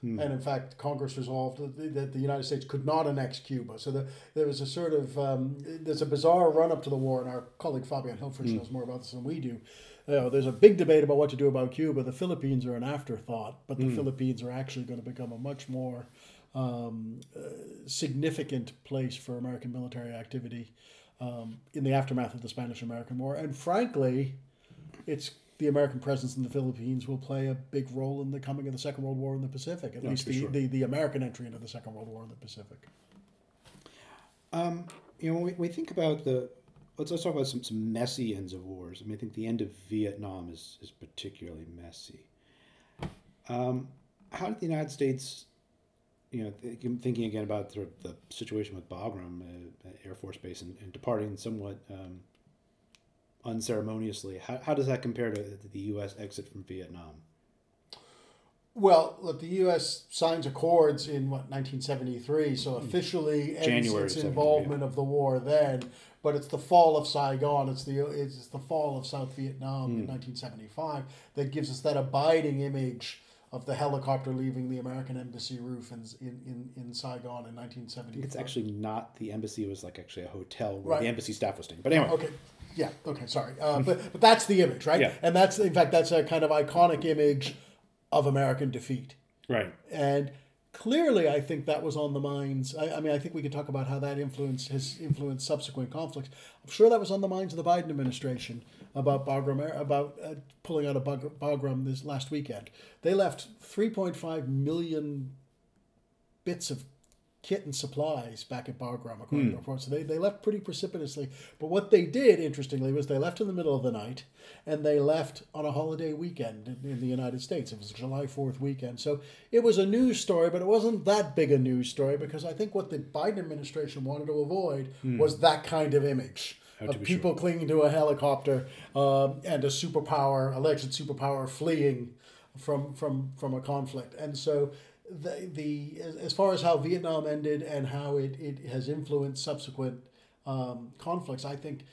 Hmm. And in fact, Congress resolved that- that the United States could not annex Cuba. So the, there was a sort of um, there's a bizarre run up to the war, and our colleague Fabian Hilfrich knows more about this than we do. you know, there's a big debate about what to do about Cuba. The Philippines are an afterthought, but the Philippines are actually going to become a much more um, uh, significant place for American military activity um, in the aftermath of the Spanish American War. And frankly, it's the American presence in the Philippines will play a big role in the coming of the Second World War in the Pacific, at least the, sure. the, the American entry into the Second World War in the Pacific. Um, you know, when we, we think about the let's let's talk about some, some messy ends of wars. I mean, I think the end of Vietnam is is particularly messy. Um, how did the United States, you know, th- thinking again about of the situation with Bagram uh, Air Force Base and, and departing somewhat um, unceremoniously, how, how does that compare to the U.S. exit from Vietnam? Well, look, the U.S. signs accords in what 1973, so officially ends Hmm. January its 73, involvement of the war then. But it's the fall of Saigon, it's the it's the fall of South Vietnam Hmm. in 1975 that gives us that abiding image of the helicopter leaving the American embassy roof in in, in, in Saigon in 1975. It's actually not the embassy; it was like actually a hotel where Right. the embassy staff was staying. But anyway, Okay. Yeah. Okay. Sorry. Uh, but but that's the image, right? Yeah. And that's in fact that's a kind of iconic image of American defeat. right. And clearly, I think that was on the minds. I, I mean, I think we could talk about how that influence has influenced subsequent conflicts. I'm sure that was on the minds of the Biden administration about Bagram, about uh, pulling out of Bag- Bagram this last weekend. They left 3.5 million bits of kit and supplies back at Bagram, according to reports. So they, they left pretty precipitously. But what they did, interestingly, was they left in the middle of the night and they left on a holiday weekend in, in the United States. It was July 4th weekend. So it was a news story, but it wasn't that big a news story because I think what the Biden administration wanted to avoid was that kind of image. Of people clinging to a helicopter um, and a superpower, alleged superpower, fleeing from from from a conflict. And so the the as- as far as how Vietnam ended and how it, it has influenced subsequent um, conflicts, I think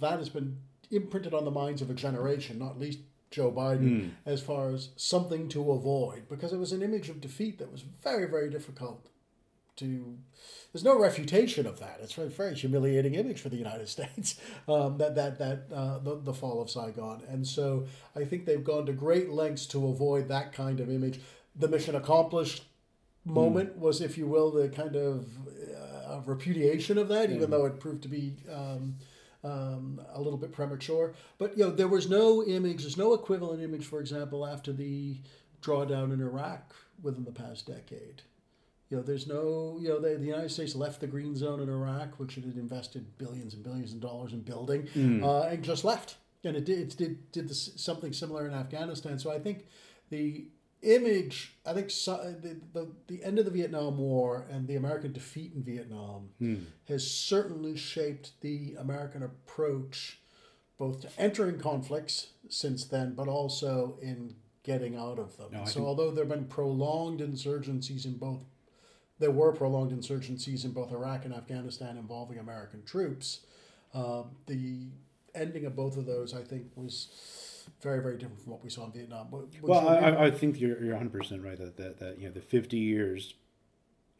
that has been imprinted on the minds of a generation, not least Joe Biden, as far as something to avoid, because it was an image of defeat that was very very difficult to there's no refutation of that. It's a very humiliating image for the United States um, that that that uh, the, the fall of Saigon, and so I think they've gone to great lengths to avoid that kind of image. The mission accomplished moment was, if you will, the kind of uh, repudiation of that, even though it proved to be. Um, um, a little bit premature, but you know there was no image. There's no equivalent image, for example, after the drawdown in Iraq within the past decade. You know, there's no, you know, they, the United States left the green zone in Iraq, which it had invested billions and billions of dollars in building, uh, and just left. And it did, it did, did this, something similar in Afghanistan. So I think the image, I think so, the, the, the end of the Vietnam War and the American defeat in Vietnam has certainly shaped the American approach both to entering conflicts since then, but also in getting out of them. No, so, think- although there have been prolonged insurgencies in both, there were prolonged insurgencies in both Iraq and Afghanistan involving American troops. Um, the ending of both of those, I think, was very, very different from what we saw in Vietnam. Would Well, I. I- think you're you're 100 percent right that, that that you know the 50 years,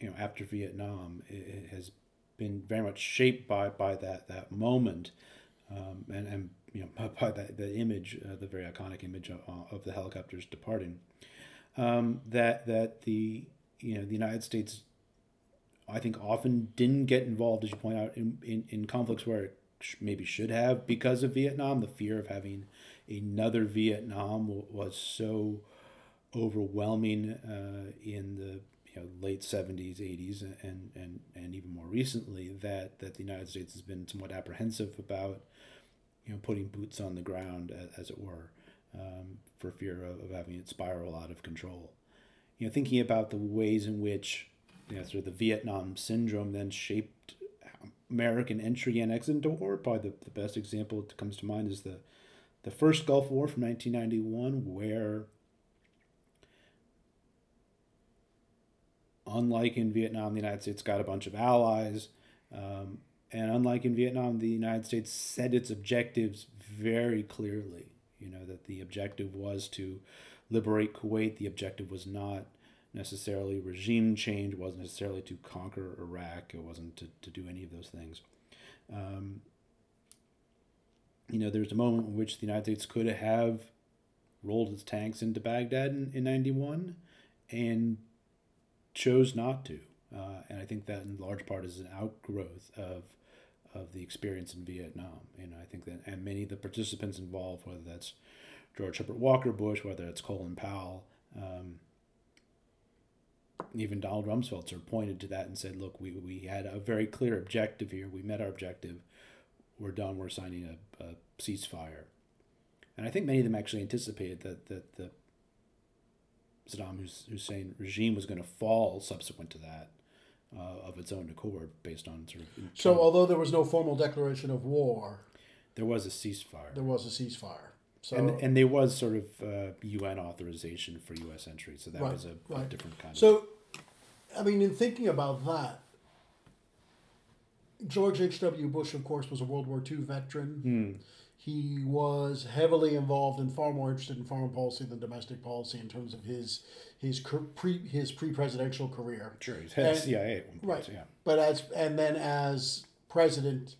you know, after Vietnam, it, it has been very much shaped by by that that moment, um, and and you know by, by that the image, uh, the very iconic image of, of the helicopters departing. Um, that that the you know the United States, I think often didn't get involved, as you point out, in in, in conflicts where it sh- maybe should have because of Vietnam. The fear of having another Vietnam was so overwhelming uh, in the you know, late 70s, 80s, and, and, and even more recently that, that the United States has been somewhat apprehensive about you know, putting boots on the ground, as it were, um, for fear of, of having it spiral out of control. You know, thinking about the ways in which you know, sort of the Vietnam syndrome then shaped American entry and exit into war. Probably the, the best example that comes to mind is the the first Gulf War from 1991, where, unlike in Vietnam, the United States got a bunch of allies. Um, and unlike in Vietnam, the United States set its objectives very clearly. You know, that the objective was to liberate Kuwait, the objective was not necessarily regime change, wasn't necessarily to conquer Iraq, it wasn't to, to do any of those things. Um, you know, there's a moment in which the United States could have rolled its tanks into Baghdad in, in 91 and chose not to. Uh, and I think that in large part is an outgrowth of of the experience in Vietnam. And I think that, and many of the participants involved, whether that's George Herbert Walker Bush, whether it's Colin Powell, um, even Donald Rumsfeld sort of pointed to that and said, look, we, we had a very clear objective here. We met our objective. We're done. We're signing a, a ceasefire. And I think many of them actually anticipated that, that the Saddam Hussein regime was going to fall subsequent to that uh, of its own accord based on sort of. So, although there was no formal declaration of war, there was a ceasefire. There was a ceasefire. So, and, and there was sort of uh, UN authorization for U.S. entry, so that right, was a, right. a, different kind. Of So, I mean, in thinking about that, George H. W. Bush, of course, was a World War II veteran. Mm. He was heavily involved and far more interested in foreign policy than domestic policy in terms of his his pre his pre presidential career. Sure, he's head and, of CIA at one point. Right. Yeah. But as and then as president,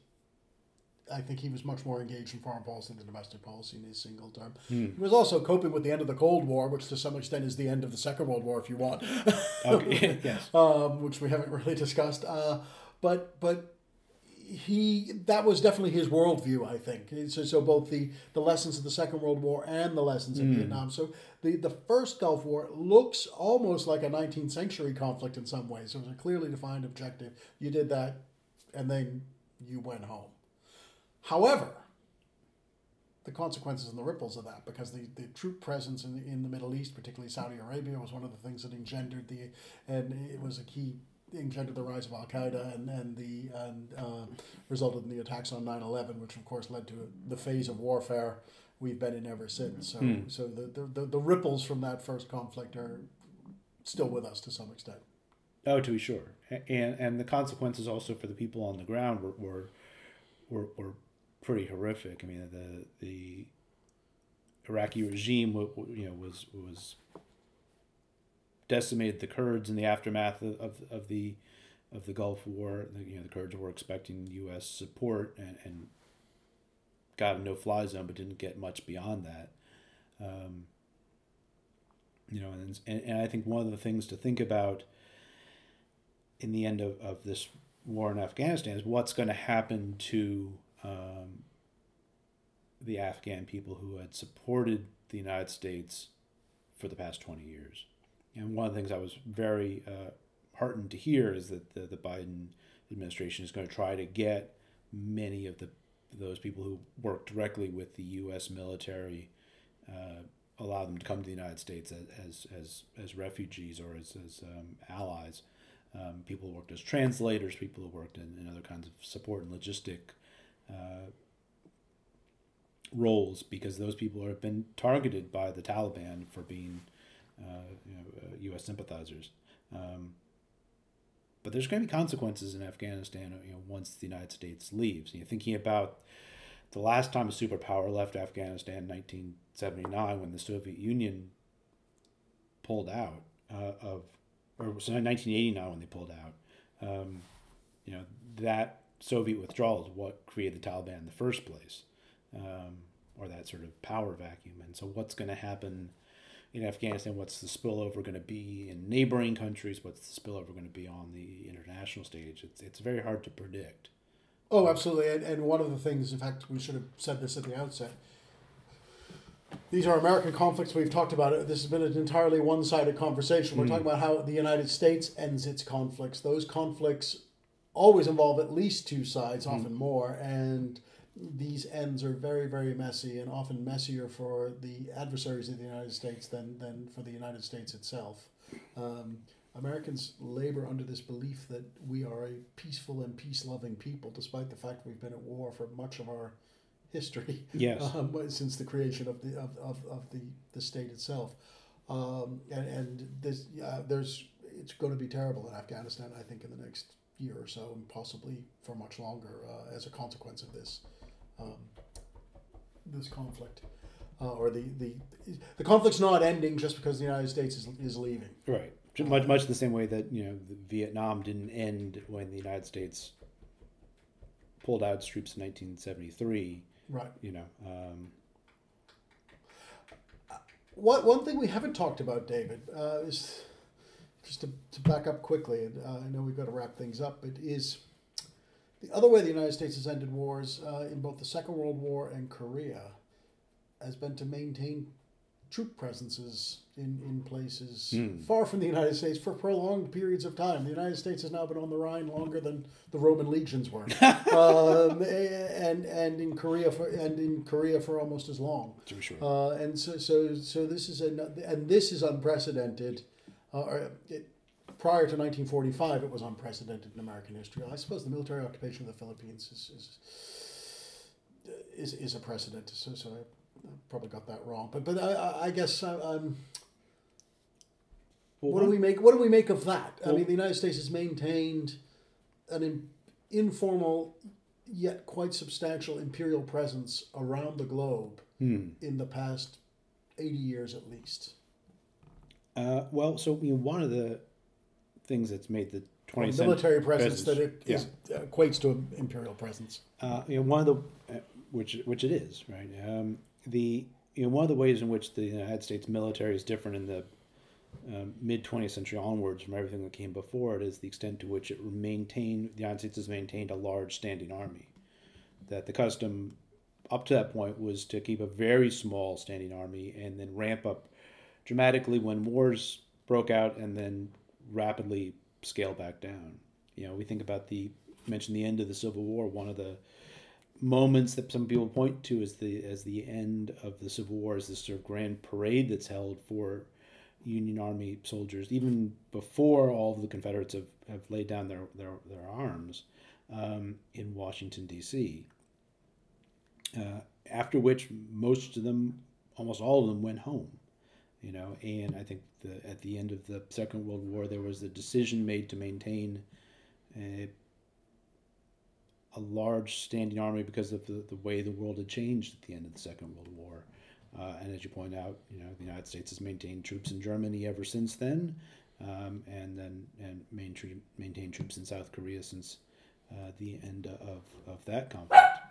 I think he was much more engaged in foreign policy than domestic policy in his single term. Hmm. He was also coping with the end of the Cold War, which to some extent is the end of the Second World War, if you want. okay. yes. Um, which we haven't really discussed. Uh, but but he that was definitely his worldview. I think so. So both the the lessons of the Second World War and the lessons of mm. Vietnam. So the the first Gulf War looks almost like a 19th century conflict in some ways. It was a clearly defined objective. You did that, and then you went home. However, the consequences and the ripples of that, because the, the troop presence in, in the Middle East, particularly Saudi Arabia, was one of the things that engendered the, and it was a key engendered the rise of Al Qaeda and and the and uh, resulted in the attacks on 9-11, which of course led to the phase of warfare we've been in ever since. So hmm. so the, the the ripples from that first conflict are still with us to some extent. Oh, to be sure, and and the consequences also for the people on the ground were were were, were pretty horrific. I mean, the the Iraqi regime, you know, was was decimated the Kurds in the aftermath of, of, of the of the Gulf War. You know, the Kurds were expecting U.S. support and, and got a no-fly zone, but didn't get much beyond that. Um, you know, and, and, and I think one of the things to think about in the end of, of this war in Afghanistan is what's going to happen to um, the Afghan people who had supported the United States for the past 20 years. And one of the things I was very uh, heartened to hear is that the, the Biden administration is going to try to get many of the those people who work directly with the U.S. military, uh, allow them to come to the United States as as, as, refugees or as, as um, allies. Um, people who worked as translators, people who worked in, in other kinds of support and logistic uh, roles, because those people have been targeted by the Taliban for being know, U.S. Uh, sympathizers. Um, but there's going to be consequences in Afghanistan you know, once the United States leaves. You know, thinking about the last time a superpower left Afghanistan in 1979 when the Soviet Union pulled out uh, of, or was 1989 when they pulled out. Um, you know, that Soviet withdrawal is what created the Taliban in the first place, um, or that sort of power vacuum. And so, what's going to happen in Afghanistan, what's the spillover going to be in neighboring countries, what's the spillover going to be on the international stage. It's, it's very hard to predict. Oh, absolutely. And, and one of the things, in fact, we should have said this at the outset. These are American conflicts. We've talked about it. This has been an entirely one sided conversation. We're mm. talking about how the United States ends its conflicts. Those conflicts always involve at least two sides, mm. often more. And these ends are very, very messy and often messier for the adversaries of the United States than, than for the United States itself. Um, Americans labor under this belief that we are a peaceful and peace loving people, despite the fact we've been at war for much of our history. Yes. Um, since the creation of the of, of, of the, the state itself. Um, and and this uh, there's it's going to be terrible in Afghanistan, I think, in the next year or so, and possibly for much longer uh, as a consequence of this um, this conflict. Uh, or the, the the conflict's not ending just because the United States is, is leaving. Right. Much much the same way that you know Vietnam didn't end when the United States pulled out its troops in 1973. Right. You know. Um, What one thing we haven't talked about, David, uh, is just to, to back up quickly, and uh, I know we've got to wrap things up, but is the other way the United States has ended wars uh, in both the Second World War and Korea has been to maintain troop presences in, in places Hmm. far from the United States for prolonged periods of time. The United States has now been on the Rhine longer than the Roman legions were, um, and and in Korea for and in Korea for almost as long. to be sure. Uh, and so, so, so this is a, and this is unprecedented. Uh, it, prior to 1945, it was unprecedented in American history. I suppose the military occupation of the Philippines is is, is, is a precedent. So, so I, probably got that wrong. But, but I, I- guess I, I'm. Well, What do we make? What do we make of that? I mean, the United States has maintained an in, informal, yet quite substantial imperial presence around the globe Hmm. in the past eighty years at least. Uh, well, so you know, one of the things that's made the A 20th military century presence that it is, equates to an imperial presence. uh, you know, one of the uh, which which it is right. Um, the you know one of the ways in which the United States military is different in the um, mid 20th century onwards from everything that came before it is the extent to which it maintained the United States has maintained a large standing army. That the custom up to that point was to keep a very small standing army and then ramp up dramatically when wars broke out and then rapidly scale back down. You know, we think about the mention the end of the Civil War. One of the moments that some people point to as the as the end of the Civil War is this sort of grand parade that's held for Union Army soldiers, even before all of the Confederates have, have laid down their their, their arms um, in Washington D.C. Uh, after which most of them, almost all of them, went home you know and i think the at the end of the second world war there was a decision made to maintain a, a large standing army because of the, the way the world had changed at the end of the second world war. Uh, and as you point out you know the united states has maintained troops in germany ever since then um, and then and maintain, maintained troops in south korea since uh, the end of, of that conflict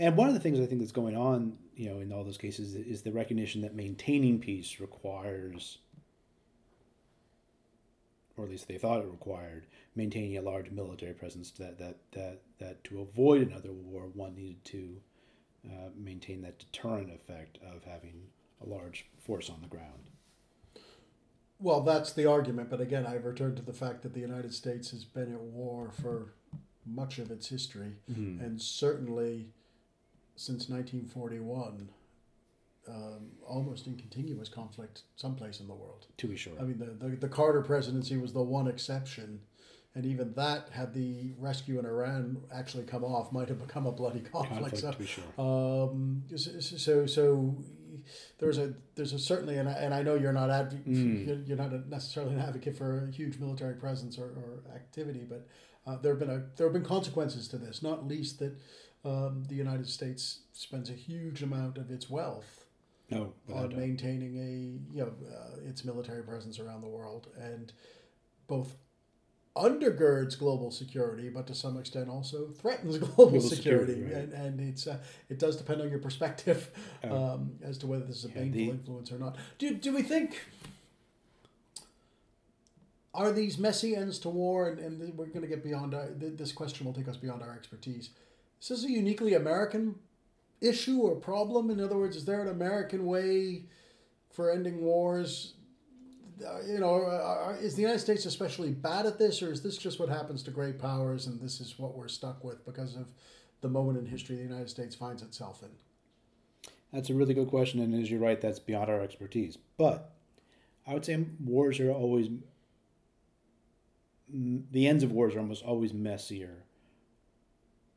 and one of the things I think that's going on, you know, in all those cases is the recognition that maintaining peace requires, or at least they thought it required, maintaining a large military presence. That that that that to avoid another war, one needed to uh, maintain that deterrent effect of having a large force on the ground. Well, that's the argument, but again, I return to the fact that the United States has been at war for much of its history, and certainly since 1941, um, almost in continuous conflict someplace in the world. To be sure. I mean, the, the, the Carter presidency was the one exception, and even that, had the rescue in Iran actually come off, might have become a bloody conflict. Conflict, So, to be sure. um, so so there's a there's a certainly and I, and I know you're not adv- Mm. you're, not a, necessarily an advocate for a huge military presence or, or activity, but uh, there have been a there have been consequences to this, not least that um, the United States spends a huge amount of its wealth No, on doubt. maintaining a you know uh, its military presence around the world and both undergirds global security, but to some extent also threatens global, Global security, security, right. and and it's uh, it does depend on your perspective Oh. um, as to whether this is a Yeah, baneful the- influence or not. Do do we think? Are these messy ends to war, and, and we're going to get beyond our, this question will take us beyond our expertise. Is this a uniquely American issue or problem? In other words, is there an American way for ending wars? Uh, you know, uh, is the United States especially bad at this, or is this just what happens to great powers, and this is what we're stuck with because of the moment in history the United States finds itself in? That's a really good question, and as you're right, that's beyond our expertise. But I would say wars are always the ends of wars are almost always messier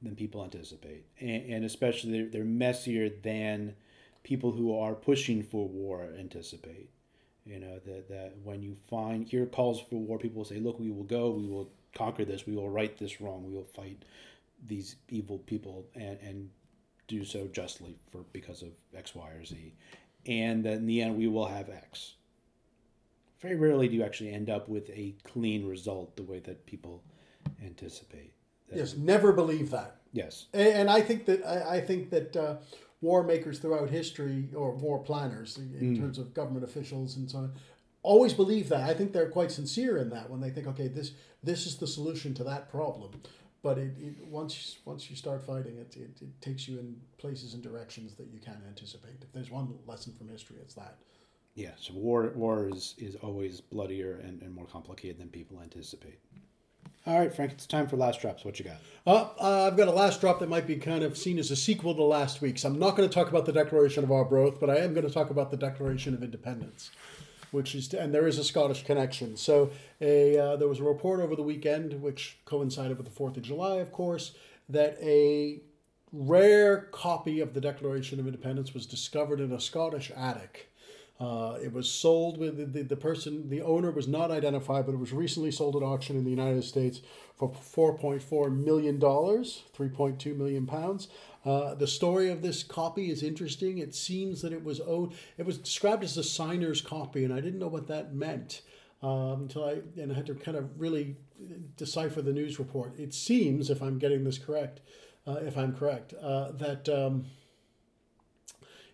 than people anticipate, and, and especially they're, they're messier than people who are pushing for war anticipate. You know that that when you find hear calls for war, people say, "Look, we will go, we will conquer this, we will right this wrong, we will fight these evil people," and and do so justly for because of X, Y, or Z, and then in the end we will have X. Very rarely do you actually end up with a clean result the way that people anticipate. Yes, never believe that. Yes. And, and I think that I, I think that uh, war makers throughout history, or war planners in Mm. terms of government officials and so on, always believe that. I think they're quite sincere in that when they think, okay, this this is the solution to that problem. But it, it once once you start fighting it, it, it takes you in places and directions that you can't anticipate. If there's one lesson from history, it's that. Yes. War war is, is always bloodier and, and more complicated than people anticipate. All right, Frank, it's time for last drops. What you got? Uh, uh, I've got a last drop that might be kind of seen as a sequel to last week's. I'm not going to talk about the Declaration of Arbroath, but I am going to talk about the Declaration of Independence, which is and there is a Scottish connection. So a uh, there was a report over the weekend, which coincided with the Fourth of July, of course, that a rare copy of the Declaration of Independence was discovered in a Scottish attic. Uh, it was sold with the, the, the person, the owner was not identified, but it was recently sold at auction in the United States for $4.4 million, 3.2 million pounds. Uh, the story of this copy is interesting. It seems that it was owed, it was described as a signer's copy, and I didn't know what that meant um, until I, and I had to kind of really decipher the news report. It seems, if I'm getting this correct, uh, if I'm correct, uh, that. Um,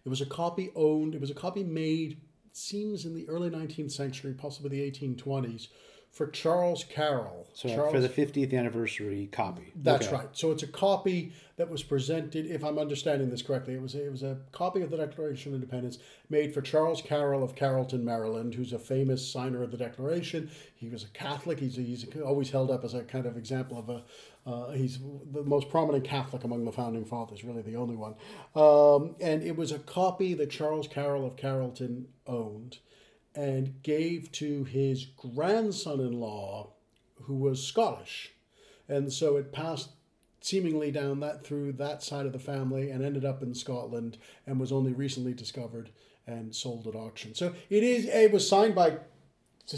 it was a copy owned, it was a copy made, it seems in the early 19th century, possibly the 1820s, for Charles Carroll. So Charles, for the 50th anniversary copy. that's Okay. right. So it's a copy that was presented, if I'm understanding this correctly, it was a, it was a copy of the Declaration of Independence made for Charles Carroll of Carrollton, Maryland, who's a famous signer of the Declaration. He was a Catholic. He's, he's always held up as a kind of example of a. Uh, he's the most prominent Catholic among the founding fathers, really the only one. Um, and it was a copy that Charles Carroll of Carrollton owned and gave to his grandson in law, who was Scottish. And so it passed seemingly down that through that side of the family and ended up in Scotland and was only recently discovered and sold at auction. So it is it was signed by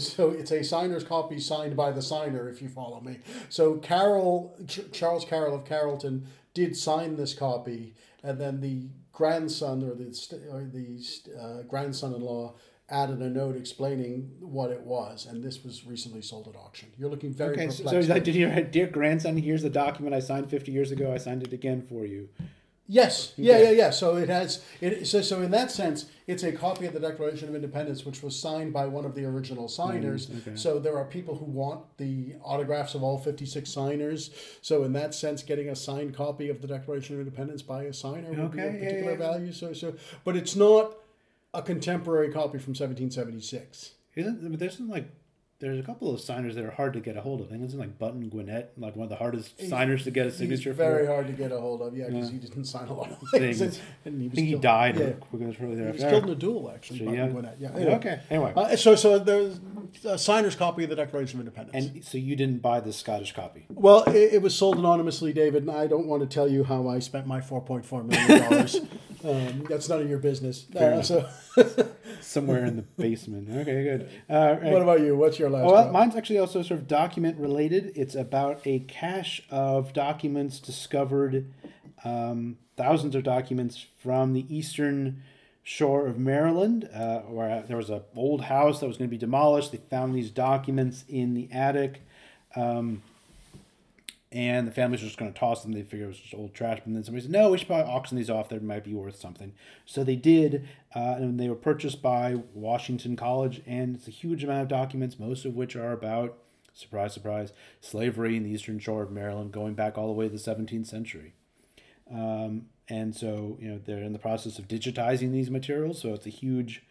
so it's a signer's copy signed by the signer if you follow me. So Carol Ch- Charles Carroll of Carrollton did sign this copy and then the grandson or the st- or the st- uh, grandson-in-law added a note explaining what it was and this was recently sold at auction. You're looking very Okay, so, perplexed. so like, did you write, dear grandson, here's the document I signed 50 years ago. I signed it again for you. Yes, yeah, yeah, yeah. So it has it. So, so in that sense, it's a copy of the Declaration of Independence, which was signed by one of the original signers. Mm, okay. So there are people who want the autographs of all fifty-six signers. So in that sense, getting a signed copy of the Declaration of Independence by a signer would be Okay, of yeah, particular yeah. value. So, so, but it's not a contemporary copy from seventeen seventy-six. Isn't but there's some like there's a couple of signers that are hard to get a hold of. I think it's like Button Gwinnett, like one of the hardest He's- signers to get a signature very for. hard to get a hold of. Yeah, because Yeah. he didn't sign a lot of Things. things. And, he I think he died. Yeah, quickly shortly he was killed in a duel actually. So, Button yeah. Gwinnett. Yeah. Anyway. Okay. Anyway, Uh, so, so there's a signer's copy of the Declaration of Independence. and so you didn't buy the Scottish copy. well, it, it was sold anonymously, David, and I don't want to tell you how I spent my four point four million dollars. um, that's none of your business. Uh, so, Somewhere in the basement. Okay, good. Uh, right. what about you? What's your last? Well, mine's actually also sort of document related. It's about a cache of documents discovered, um, thousands of documents from the eastern shore of Maryland, uh, where there was an old house that was going to be demolished. They found these documents in the attic. Um, and the family was just going to toss them. They figured it was just old trash. But then somebody said, no, we should probably auction these off. They might be worth something. So they did, uh, and they were purchased by Washington College. And it's a huge amount of documents, most of which are about, surprise, surprise, slavery in the eastern shore of Maryland, going back all the way to the 17th century. Um, and so, you know, they're in the process of digitizing these materials. So it's a huge,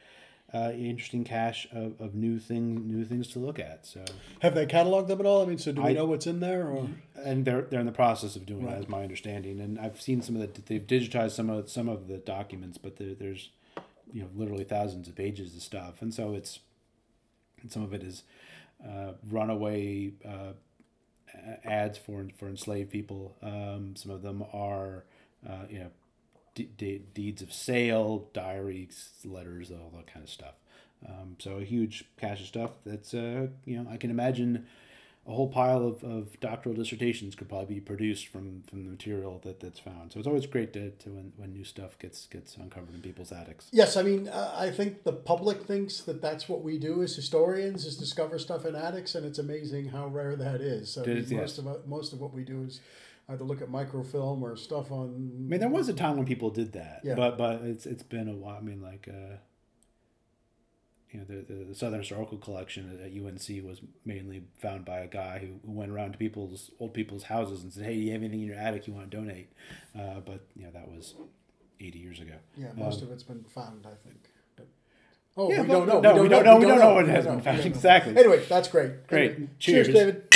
uh, interesting cache of, of new thing, new things to look at. So, Have they cataloged them at all? I mean, so do we I- know what's in there? Or and they're they're in the process of doing Right. that, is my understanding. And I've seen some of the they've digitized some of some of the documents, but there, there's you know literally thousands of pages of stuff, and so it's and some of it is uh, runaway uh, ads for for enslaved people. Um, some of them are uh, you know de- de- deeds of sale, diaries, letters, all that kind of stuff. Um, so a huge cache of stuff. That's uh, you know I can imagine a whole pile of, of doctoral dissertations could probably be produced from, from the material that, that's found. So it's always great to, to when, when new stuff gets gets uncovered in people's attics. Yes, I mean, uh, I think the public thinks that that's what we do as historians is discover stuff in attics, and it's amazing how rare that is. So I mean, It is, most yes. of most of what we do is either look at microfilm or stuff on. I mean, there was a time when people did that, Yeah. but but it's it's been a while. I mean, like uh, you know, the, the the Southern Historical Collection at UNC was mainly found by a guy who, who went around to people's old people's houses and said, "Hey, do you have anything in your attic you want to donate?" Uh, but you know, that was eighty years ago. Yeah, most Um, of it's been found, I think. Oh, Yeah, we don't know. no, we don't know. We don't know what We has don't been found. We don't know. Exactly. Anyway, that's great. Great. Anyway, Cheers. cheers, David.